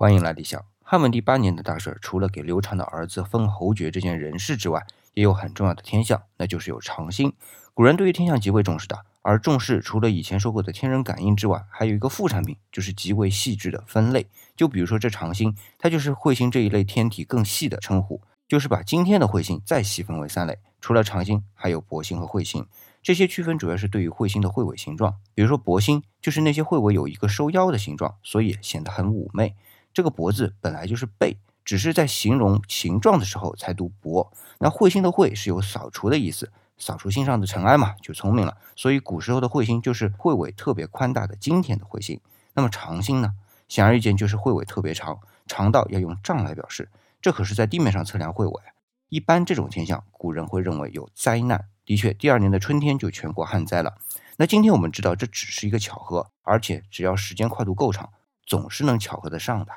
欢迎来理想。汉文帝八年的大事，除了给刘禅的儿子封侯爵这件人事之外，也有很重要的天象，那就是有长星。古人对于天象极为重视的，而重视除了以前说过的天人感应之外，还有一个副产品，就是极为细致的分类。就比如说这长星，它就是彗星这一类天体更细的称呼，就是把今天的彗星再细分为三类，除了长星，还有薄星和彗星。这些区分主要是对于彗星的彗尾形状，比如说薄星，就是那些彗尾有一个收腰的形状，所以显得很妩媚。这个“薄”字本来就是背，只是在形容形状的时候才读“薄”。那彗星的“彗”是有扫除的意思，扫除心上的尘埃嘛，就聪明了。所以古时候的彗星就是彗尾特别宽大的今天的彗星。那么长星呢？显而易见就是彗尾特别长，长到要用丈来表示。这可是在地面上测量彗尾。一般这种天象，古人会认为有灾难。的确，第二年的春天就全国旱灾了。那今天我们知道这只是一个巧合，而且只要时间跨度够长，总是能巧合得上的。